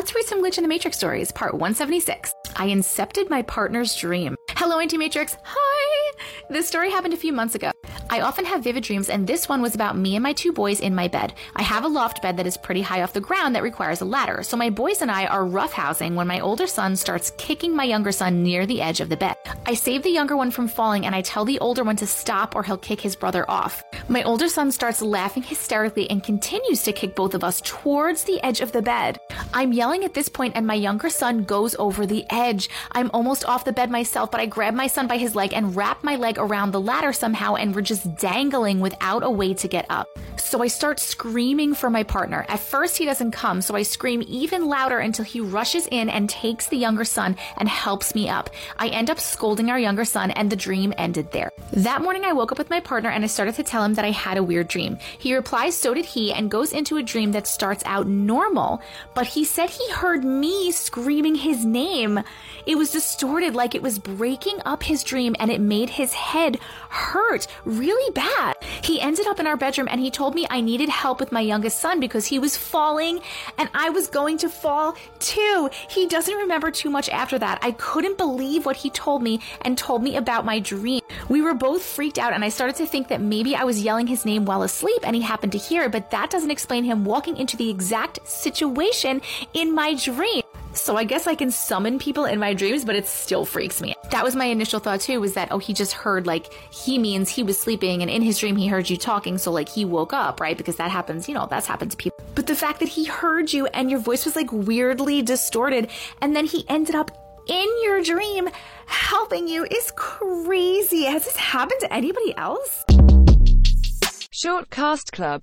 Let's read some Glitch in the Matrix stories, part 176. I incepted my partner's dream. Hello, Auntie Matrix. Hi! This story happened a few months ago. I often have vivid dreams, and this one was about me and my two boys in my bed. I have a loft bed that is pretty high off the ground that requires a ladder, so my boys and I are roughhousing when my older son starts kicking my younger son near the edge of the bed. I save the younger one from falling, and I tell the older one to stop or he'll kick his brother off. My older son starts laughing hysterically and continues to kick both of us towards the edge of the bed. I'm yelling at this point, and my younger son goes over the edge. I'm almost off the bed myself, but I grab my son by his leg and wrap my leg around the ladder somehow, and we're just dangling without a way to get up. So I start screaming for my partner. At first, he doesn't come, so I scream even louder until he rushes in and takes the younger son and helps me up. I end up scolding our younger son, and the dream ended there. That morning, I woke up with my partner and I started to tell him that I had a weird dream. He replies, So did he, and goes into a dream that starts out normal, but he said he heard me screaming his name. It was distorted like it was breaking up his dream and it made his head hurt really bad. He ended up in our bedroom and he told me I needed help with my youngest son because he was falling and I was going to fall too. He doesn't remember too much after that. I couldn't believe what he told me and told me about my dream. We were both freaked out and I started to think that maybe I was yelling his name while asleep and he happened to hear it, but that doesn't explain him walking into the exact situation in my dream. So I guess I can summon people in my dreams, but it still freaks me. That was my initial thought too, was that, oh, he just heard like he means he was sleeping and in his dream he heard you talking. So like he woke up, right? Because that happens, you know, that's happened to people. But the fact that he heard you and your voice was like weirdly distorted and then he ended up in your dream helping you is crazy. Has this happened to anybody else? Short Cast Club